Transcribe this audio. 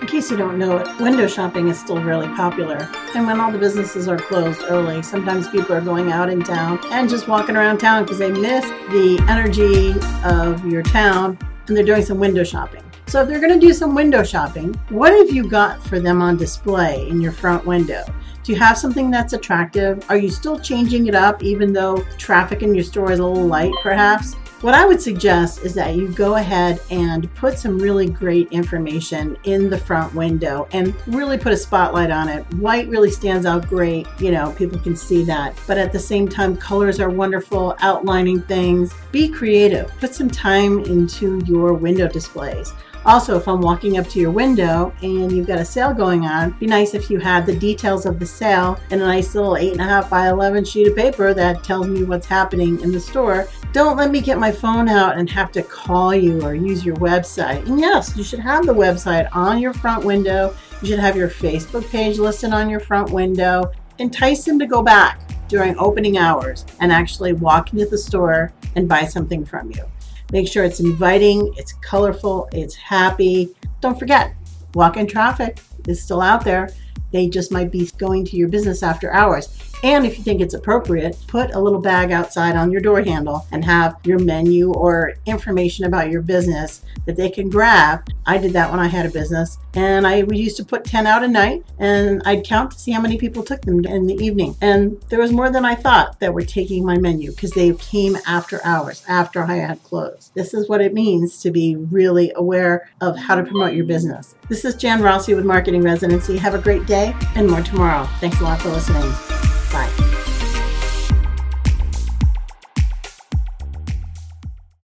In case you don't know it, window shopping is still really popular. And when all the businesses are closed early, sometimes people are going out in town and just walking around town because they miss the energy of your town and they're doing some window shopping. So if they're going to do some window shopping, what have you got for them on display in your front window? Do you have something that's attractive? Are you still changing it up even though traffic in your store is a little light perhaps? What I would suggest is that you go ahead and put some really great information in the front window and really put a spotlight on it. White really stands out great, you know, people can see that. But at the same time, colors are wonderful, outlining things. Be creative, put some time into your window displays. Also, if I'm walking up to your window and you've got a sale going on, be nice if you had the details of the sale in a nice little 8.5 by 11 sheet of paper that tells me what's happening in the store. Don't let me get my phone out and have to call you or use your website. And yes, you should have the website on your front window. You should have your Facebook page listed on your front window. Entice them to go back during opening hours and actually walk into the store and buy something from you. Make sure it's inviting, it's colorful, it's happy. Don't forget, walk in traffic is still out there. They just might be going to your business after hours. And if you think it's appropriate, put a little bag outside on your door handle and have your menu or information about your business that they can grab. I did that when I had a business, and I we used to put 10 out a night and I'd count to see how many people took them in the evening. And there was more than I thought that were taking my menu because they came after hours, after I had closed. This is what it means to be really aware of how to promote your business. This is Jan Rossi with Marketing Residency. Have a great day and more tomorrow. Thanks a lot for listening. Bye.